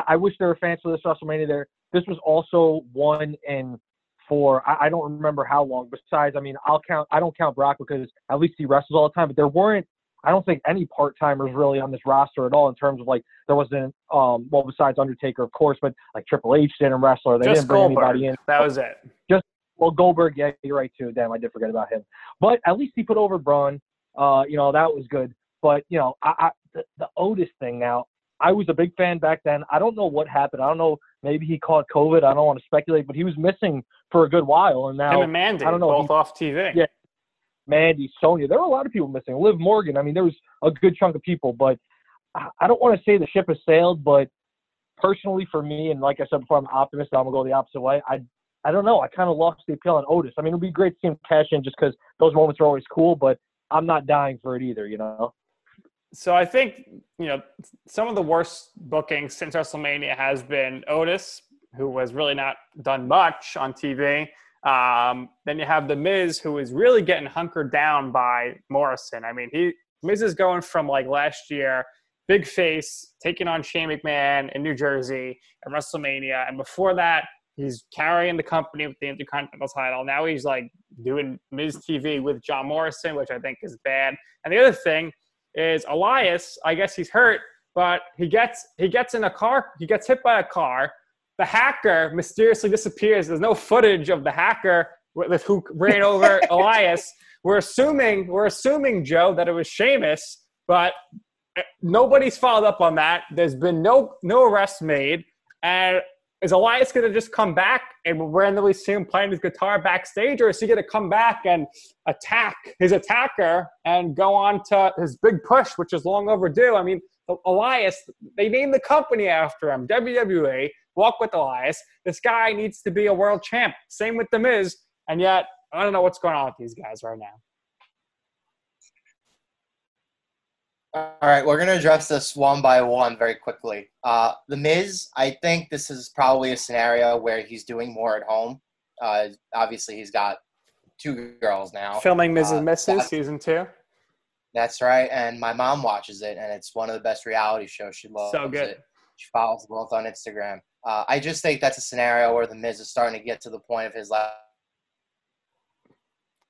I wish there were fans for this WrestleMania. There, this was also one in for I, I don't remember how long. Besides, I mean, I'll count. I don't count Brock because at least he wrestles all the time. But there weren't. I don't think any part timers really on this roster at all in terms of like there wasn't. Um, well, besides Undertaker, of course, but like Triple H didn't wrestle. Or they Just didn't bring Goldberg. anybody in. That was it. Just well, Goldberg, yeah, you're right too. Damn, I did forget about him. But at least he put over Braun. Uh, you know that was good. But you know, I, I the, the Otis thing now. I was a big fan back then. I don't know what happened. I don't know. Maybe he caught COVID. I don't want to speculate, but he was missing for a good while. And now Him and Mandy, I don't know, both he- off TV. Yeah. Mandy, Sonya, there were a lot of people missing. Liv Morgan. I mean, there was a good chunk of people. But I I don't want to say the ship has sailed. But personally, for me, and like I said before, I'm an optimist. I'm gonna go the opposite way. I I don't know. I kind of lost the appeal on Otis. I mean, it'd be great to see him cash in just because those moments are always cool. But I'm not dying for it either. You know. So I think you know some of the worst bookings since WrestleMania has been Otis, who was really not done much on TV. Um, then you have the Miz, who is really getting hunkered down by Morrison. I mean, he Miz is going from like last year, big face, taking on Shane McMahon in New Jersey at WrestleMania, and before that, he's carrying the company with the Intercontinental title. Now he's like doing Miz TV with John Morrison, which I think is bad. And the other thing is Elias. I guess he's hurt, but he gets he gets in a car. He gets hit by a car the hacker mysteriously disappears. There's no footage of the hacker with who ran over [LAUGHS] Elias. We're assuming we're assuming Joe that it was Sheamus, but eh, nobody's followed up on that. There's been no no arrest made, and is Elias going to just come back and we'll randomly see him playing his guitar backstage, or is he going to come back and attack his attacker and go on to his big push, which is long overdue? I mean, Elias, they named the company after him, WWE walk with Elias. This guy needs to be a world champ. Same with The Miz. And yet, I don't know what's going on with these guys right now. All right, we're going to address this one by one very quickly. Uh, the Miz, I think this is probably a scenario where he's doing more at home. Uh, obviously, he's got two girls now. Filming Mrs. Uh, Mrs. season two. That's right, and my mom watches it, and it's one of the best reality shows. She loves so good. it. She follows both on Instagram. Uh, I just think that's a scenario where the Miz is starting to get to the point of his life.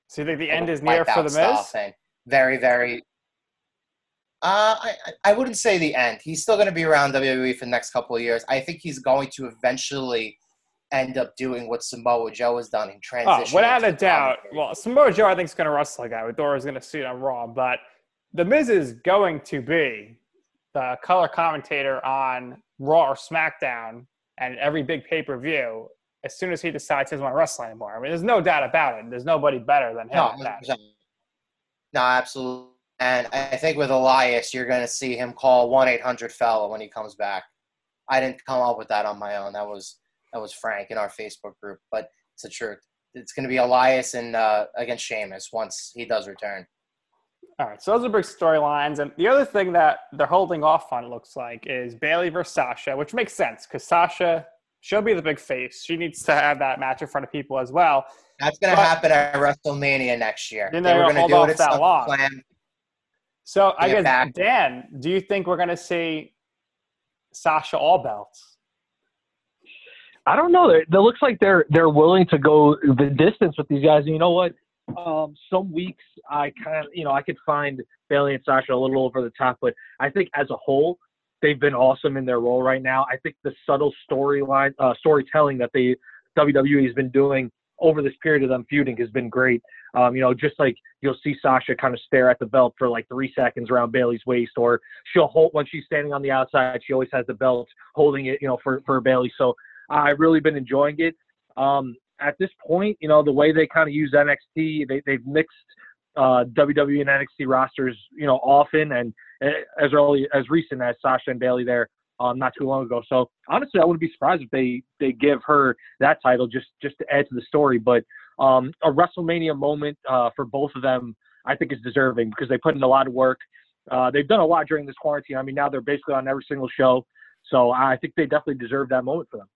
So you think the end is near for the Miz? And very, very. Uh, I, I wouldn't say the end. He's still going to be around WWE for the next couple of years. I think he's going to eventually end up doing what Samoa Joe has done in transition. Oh, without a doubt. Well, Samoa Joe, I think, is going to wrestle a guy. With Dora is going to suit on Raw, but the Miz is going to be the color commentator on Raw or SmackDown and every big pay per view as soon as he decides he doesn't want to wrestle anymore. I mean, there's no doubt about it. There's nobody better than him. No, no absolutely. And I think with Elias, you're going to see him call one eight hundred fella when he comes back. I didn't come up with that on my own. That was that was Frank in our Facebook group, but it's the truth. It's going to be Elias and uh, against Sheamus once he does return. All right, so those are big storylines, and the other thing that they're holding off on, it looks like, is Bayley versus Sasha, which makes sense because Sasha she'll be the big face. She needs to have that match in front of people as well. That's going to happen at WrestleMania next year. Then they are going to do it that long. Plan. So I guess back. Dan, do you think we're going to see Sasha all belts? I don't know. It looks like they're they're willing to go the distance with these guys. And you know what? Um, some weeks I kind of, you know, I could find Bayley and Sasha a little over the top, but I think as a whole, they've been awesome in their role right now. I think the subtle storyline, uh, storytelling that they WWE has been doing over this period of them feuding has been great. Um, you know, just like you'll see Sasha kind of stare at the belt for like three seconds around Bayley's waist, or she'll hold when she's standing on the outside. She always has the belt holding it, you know, for for Bayley. So I've really been enjoying it. Um, at this point, you know, the way they kind of use NXT, they, they've mixed uh, WWE and NXT rosters, you know, often and uh, as early as recent as Sasha and Bayley there um, not too long ago. So honestly, I wouldn't be surprised if they they give her that title just just to add to the story. But um, a WrestleMania moment uh, for both of them, I think, is deserving because they put in a lot of work. Uh, they've done a lot during this quarantine. I mean, now they're basically on every single show. So I think they definitely deserve that moment for them.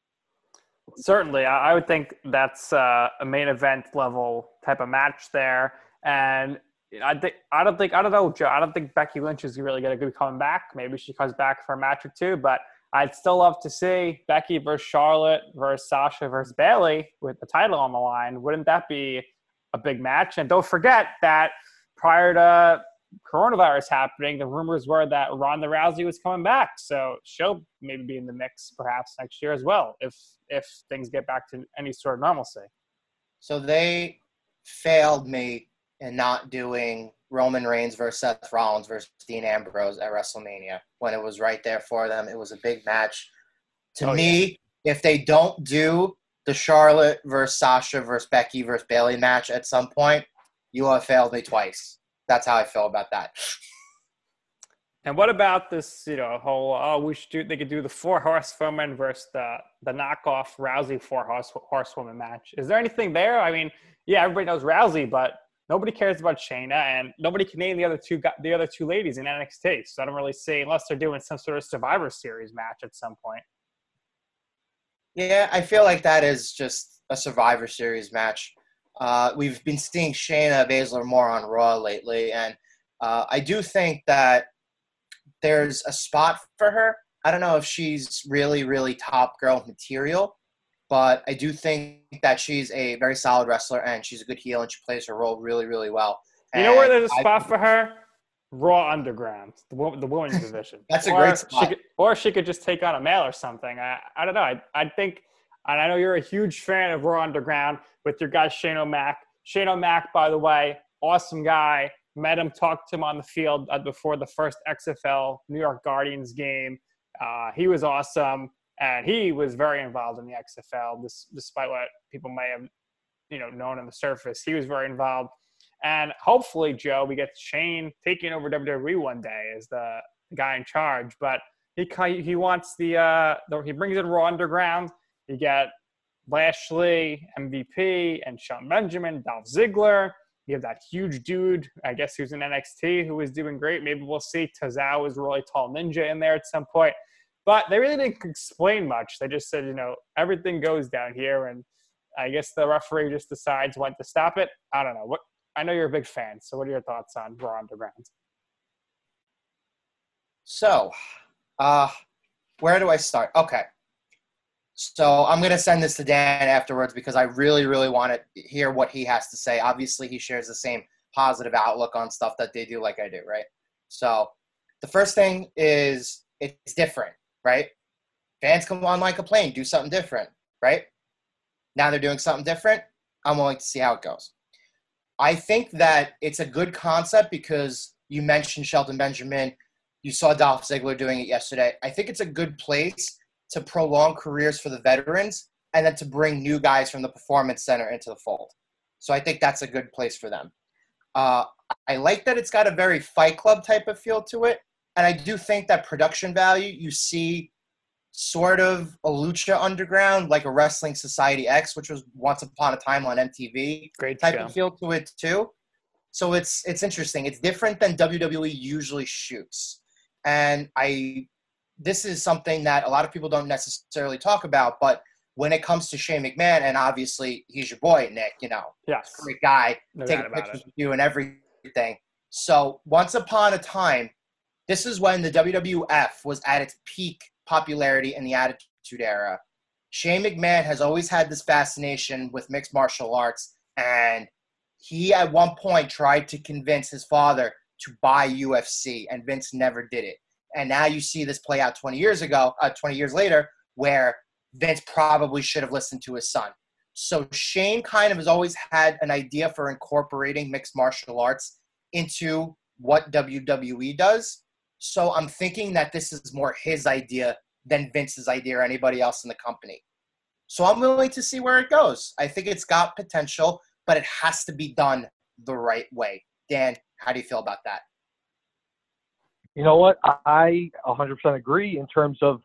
Certainly, I would think that's uh, a main event level type of match there, and I think I don't think I don't know, Joe. I don't think Becky Lynch is really going to be coming back. Maybe she comes back for a match or two, but I'd still love to see Becky versus Charlotte versus Sasha versus Bayley with the title on the line. Wouldn't that be a big match? And don't forget that prior to coronavirus happening, the rumors were that Ronda Rousey was coming back, so she'll maybe be in the mix perhaps next year as well if if things get back to any sort of normalcy. So they failed me in not doing Roman Reigns versus Seth Rollins versus Dean Ambrose at WrestleMania when it was right there for them. It was a big match. To oh, me, yeah. if they don't do the Charlotte versus Sasha versus Becky versus Bayley match at some point, you have failed me twice that's how I feel about that. [LAUGHS] And what about this, you know, whole oh we should do they could do the four horsewomen versus the the knockoff Rousey four horse horsewoman match. Is there anything there? I mean, yeah, everybody knows Rousey, but nobody cares about Shayna, and nobody can name the other two the other two ladies in NXT. So I don't really see unless they're doing some sort of Survivor Series match at some point. Yeah, I feel like that is just a Survivor Series match. Uh, we've been seeing Shayna Baszler more on Raw lately, and uh, I do think that there's a spot for her. I don't know if she's really, really top girl material, but I do think that she's a very solid wrestler and she's a good heel and she plays her role really, really well. You know where there's a spot for her? Raw Underground, the, the women's [LAUGHS] division. That's a or great She spot. could, or she could just take on a male or something. I, I don't know. I, I think, and I know you're a huge fan of Raw Underground with your guy Shane O'Mac. Shane O'Mac, by the way, awesome guy. Met him, talked to him on the field uh, before the first XFL New York Guardians game. Uh, he was awesome, and he was very involved in the XFL, dis- despite what people may have, you know, known on the surface. He was very involved. And hopefully, Joe, we get Shane taking over WWE one day as the guy in charge. But he he wants the, uh, the he brings in Raw Underground. You get Lashley, MVP, and Shelton Benjamin, Dolph Ziggler. You have that huge dude, I guess, who's in NXT, who is doing great. Maybe we'll see Tozawa is really tall ninja in there at some point. But they really didn't explain much. They just said, you know, everything goes down here, and I guess the referee just decides when to stop it. I don't know. What I know you're a big fan, so what are your thoughts on Raw Underground? So, uh, where do I start? Okay. So I'm gonna send this to Dan afterwards because I really, really want to hear what he has to say. Obviously, he shares the same positive outlook on stuff that they do, like I do, right? So, the first thing is it's different, right? Fans come online, complain, do something different, right? Now they're doing something different. I'm willing to see how it goes. I think that it's a good concept because you mentioned Shelton Benjamin. You saw Dolph Ziggler doing it yesterday. I think it's a good place to prolong careers for the veterans and then to bring new guys from the performance center into the fold. So I think that's a good place for them. Uh, I like that it's got a very Fight Club type of feel to it, and I do think that production value you see sort of a lucha underground like a wrestling society x which was once upon a time on mtv Great type show. of feel to it too. So it's it's interesting. It's different than WWE usually shoots, and I this is something that a lot of people don't necessarily talk about. But when it comes to Shane McMahon, and obviously he's your boy Nick, you know, Yes, great guy, no taking pictures it. with you and everything. So once upon a time, this is when the WWF was at its peak popularity in the Attitude Era. Shane McMahon has always had this fascination with mixed martial arts, and he at one point tried to convince his father to buy UFC, and Vince never did it. And now you see this play out 20 years ago, uh, 20 years later, where Vince probably should have listened to his son. So Shane kind of has always had an idea for incorporating mixed martial arts into what WWE does. So I'm thinking that this is more his idea than Vince's idea or anybody else in the company. So I'm willing to see where it goes. I think it's got potential, but it has to be done the right way. Dan, how do you feel about that? You know what? I 100% agree in terms of,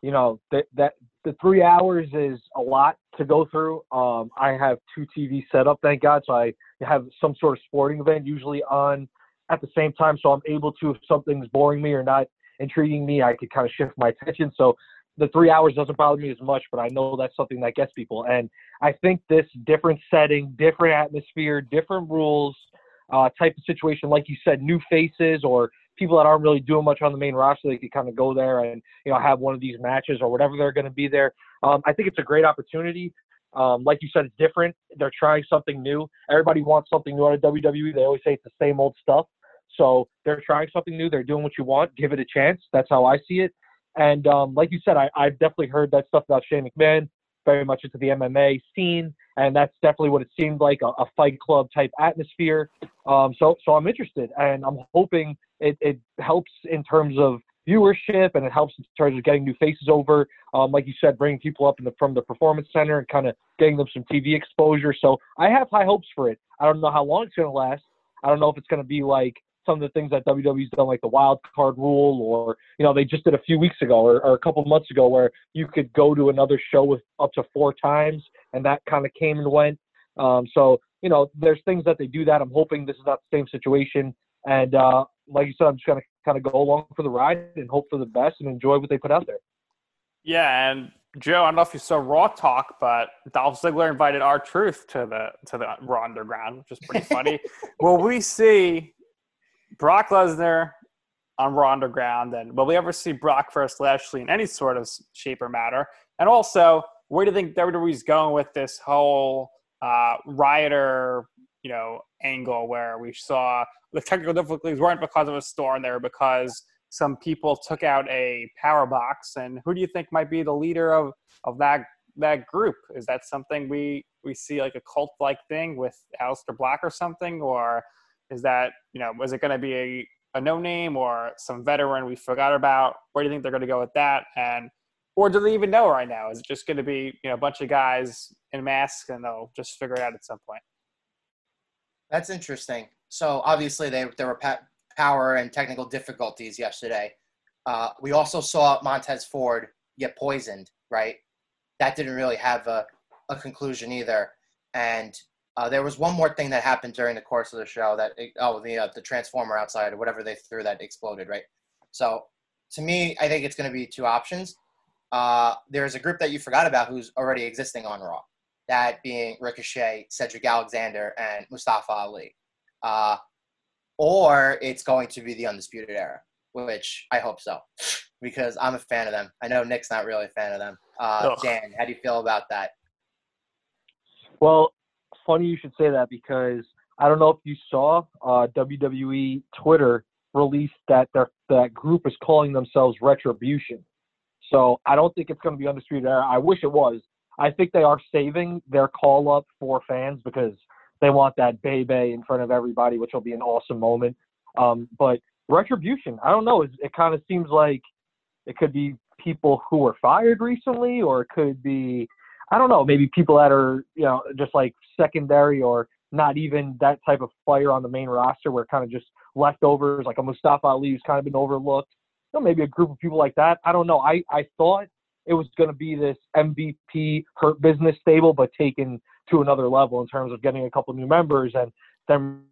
you know, that that the three hours is a lot to go through. Um, I have two TVs set up, thank God, so I have some sort of sporting event usually on at the same time, so I'm able to, if something's boring me or not intriguing me, I could kind of shift my attention. So the three hours doesn't bother me as much, but I know that's something that gets people. And I think this different setting, different atmosphere, different rules, uh, type of situation, like you said, new faces or people that aren't really doing much on the main roster, they could kind of go there and you know have one of these matches or whatever they're going to be there. Um, I think it's a great opportunity. Um, like you said, it's different. They're trying something new. Everybody wants something new out of WWE. They always say it's the same old stuff. So they're trying something new. They're doing what you want. Give it a chance. That's how I see it. And um, like you said, I, I've definitely heard that stuff about Shane McMahon, very much into the MMA scene, and that's definitely what it seemed like a, a Fight Club type atmosphere. Um, so, so I'm interested, and I'm hoping it, it helps in terms of viewership, and it helps in terms of getting new faces over. Um, like you said, bringing people up the, from the performance center and kind of getting them some TV exposure. So I have high hopes for it. I don't know how long it's going to last. I don't know if it's going to be like some of the things that WWE's done, like the wild card rule, or you know they just did a few weeks ago or, or a couple months ago, where you could go to another show with up to four times, and that kind of came and went. Um, so you know, there's things that they do that. I'm hoping this is not the same situation, and uh, like you said, I'm just gonna kind of go along for the ride and hope for the best and enjoy what they put out there. Yeah, and Joe, I don't know if you saw Raw Talk, but Dolph Ziggler invited R-Truth to the to the Raw Underground, which is pretty [LAUGHS] funny. will we see Brock Lesnar on Raw Underground, and will we ever see Brock versus Lashley in any sort of shape or matter? And also, where do you think WWE's going with this whole uh, rioter, you know, angle where we saw the technical difficulties weren't because of a storm; they were because some people took out a power box. And who do you think might be the leader of, of that that group? Is that something we we see like a cult like thing with Aleister Black or something, or is that you know is it going to be a a no name or some veteran we forgot about? Where do you think they're going to go with that? And or do they even know right now? Is it just going to be you know a bunch of guys in masks and they'll just figure it out at some point? That's interesting. So obviously they there were power and technical difficulties yesterday. Uh, we also saw Montez Ford get poisoned, right? That didn't really have a, a conclusion either. And uh, there was one more thing that happened during the course of the show that oh the uh, the transformer outside or whatever they threw that exploded, right? So to me, I think it's going to be two options. Uh, there's a group that you forgot about who's already existing on Raw, that being Ricochet, Cedric Alexander, and Mustafa Ali. Uh, or it's going to be the Undisputed Era, which I hope so, [LAUGHS] because I'm a fan of them. I know Nick's not really a fan of them. Uh, Dan, how do you feel about that? Well, funny you should say that because I don't know if you saw uh, WWE Twitter released that their that group is calling themselves Retribution. So I don't think it's going to be Undisputed Era. I wish it was. I think they are saving their call up for fans because they want that Bay in front of everybody, which will be an awesome moment. Um, but retribution, I don't know. It, it kind of seems like it could be people who were fired recently, or it could be, I don't know, maybe people that are, you know, just like secondary or not even that type of player on the main roster, where kind of just leftovers, like a Mustafa Ali who's kind of been overlooked. Know, maybe a group of people like that. I don't know. I, I thought it was going to be this MVP hurt business stable, but taken to another level in terms of getting a couple new members and then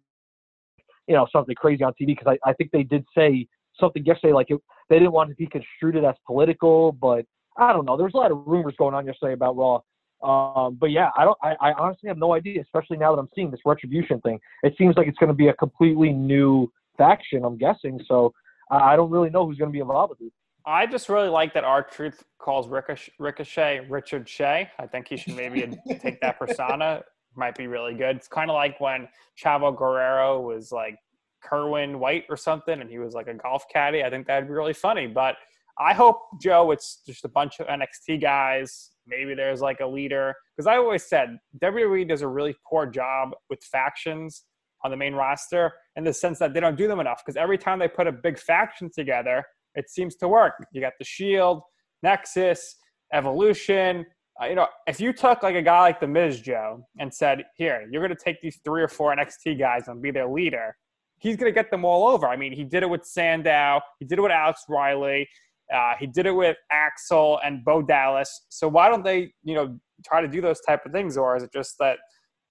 you know something crazy on TV because I, I think they did say something yesterday like it, they didn't want to be construed as political, but I don't know. There was a lot of rumors going on yesterday about Raw. Um, but yeah, I don't. I, I honestly have no idea, especially now that I'm seeing this retribution thing. It seems like it's going to be a completely new faction. I'm guessing. So I don't really know who's going to be involved with it. I just really like that R-Truth calls Ricochet, Ricochet Richard Shea. I think he should maybe take that persona. [LAUGHS] Might be really good. It's kind of like when Chavo Guerrero was like Kerwin White or something, and he was like a golf caddy. I think that'd be really funny. But I hope Joe, it's just a bunch of NXT guys. Maybe there's like a leader because I always said WWE does a really poor job with factions on the main roster in the sense that they don't do them enough. Because every time they put a big faction together, it seems to work. You got the Shield, Nexus, Evolution. Uh, you know, if you took like a guy like the Miz Joe and said, "Here, you're going to take these three or four NXT guys and be their leader," he's going to get them all over. I mean, he did it with Sandow, he did it with Alex Riley, uh, he did it with Axel and Bo Dallas. So why don't they, you know, try to do those type of things, or is it just that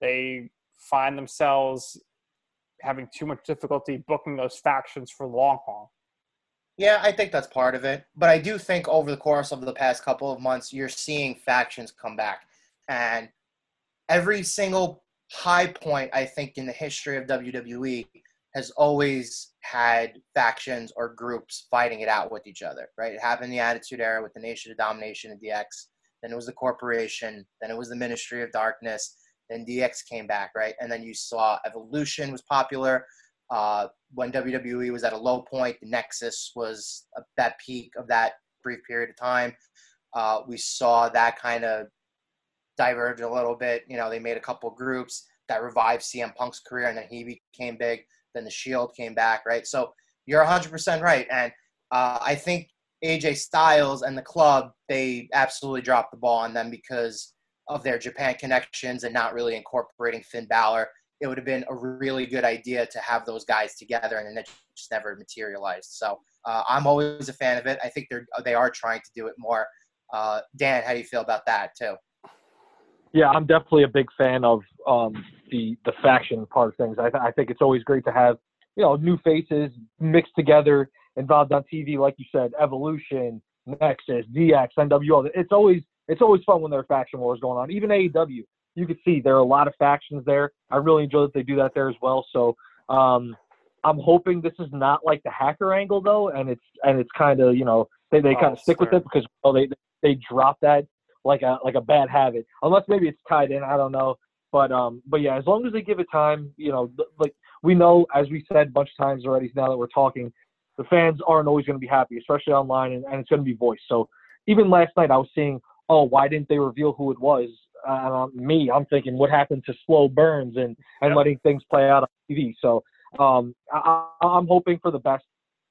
they find themselves having too much difficulty booking those factions for the long haul? Yeah, I think that's part of it. But I do think over the course of the past couple of months, you're seeing factions come back. And every single high point, I think, in the history of WWE has always had factions or groups fighting it out with each other, right? It happened in the Attitude Era with the Nation of Domination and DX. Then it was the Corporation. Then it was the Ministry of Darkness. Then DX came back, right? And then you saw Evolution was popular. Uh, when WWE was at a low point, the Nexus was that peak of that brief period of time. Uh, we saw that kind of diverge a little bit. You know, they made a couple groups that revived CM Punk's career, and then he became big. Then the Shield came back, right? So you're 100% right. And uh, I think AJ Styles and the club, they absolutely dropped the ball on them because of their Japan connections and not really incorporating Finn Balor it would have been a really good idea to have those guys together, and it just never materialized. So uh, I'm always a fan of it. I think they're they are trying to do it more. Uh, Dan, how do you feel about that too? Yeah, I'm definitely a big fan of um, the the faction part of things. I, th- I think it's always great to have you know new faces mixed together, involved on TV, like you said, Evolution, Nexus, DX, NWO. It's always it's always fun when there are faction wars going on. Even AEW, you can see there are a lot of factions there. I really enjoy that they do that there as well. So um, I'm hoping this is not like the hacker angle though, and it's and it's kind of you know they, they kind of Oh, stick with it because oh, they they drop that like a like a bad habit. Unless maybe it's tied in, I don't know. But um, but yeah, as long as they give it time, you know, like we know, as we said a bunch of times already. Now that we're talking, the fans aren't always going to be happy, especially online, and, and it's going to be voiced. So even last night, I was seeing, oh, why didn't they reveal who it was? Uh, me, I'm thinking, what happened to slow burns and and Yep. letting things play out on TV? So um, I, I- I'm hoping for the best.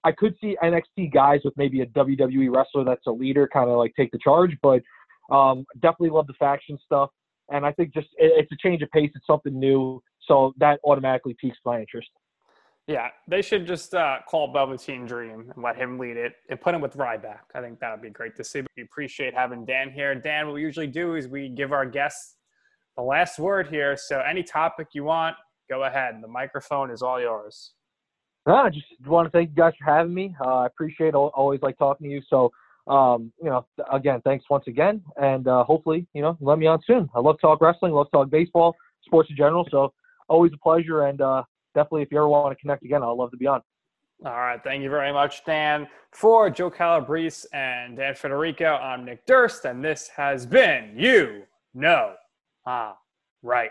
I could see NXT guys with maybe a WWE wrestler that's a leader, kind of like take the charge, but um, definitely love the faction stuff. And I think just it, it's a change of pace. It's something new, so that automatically piques my interest. Yeah, they should just uh, call Velveteen Dream and let him lead it and put him with Ryback. I think that would be great to see. But we appreciate having Dan here. Dan, what we usually do is we give our guests the last word here. So any topic you want, go ahead. The microphone is all yours. I just want to thank you guys for having me. Uh, I appreciate Always like talking to you. So, um, you know, again, thanks once again. And uh, hopefully, you know, let me on soon. I love talk wrestling, love talk baseball, sports in general. So, always a pleasure. And uh, definitely, if you ever want to connect again, I'd love to be on. All right. Thank you very much, Dan. For Joe Calabrese and Dan Federico, I'm Nick Durst, and this has been You Know. Ah, right.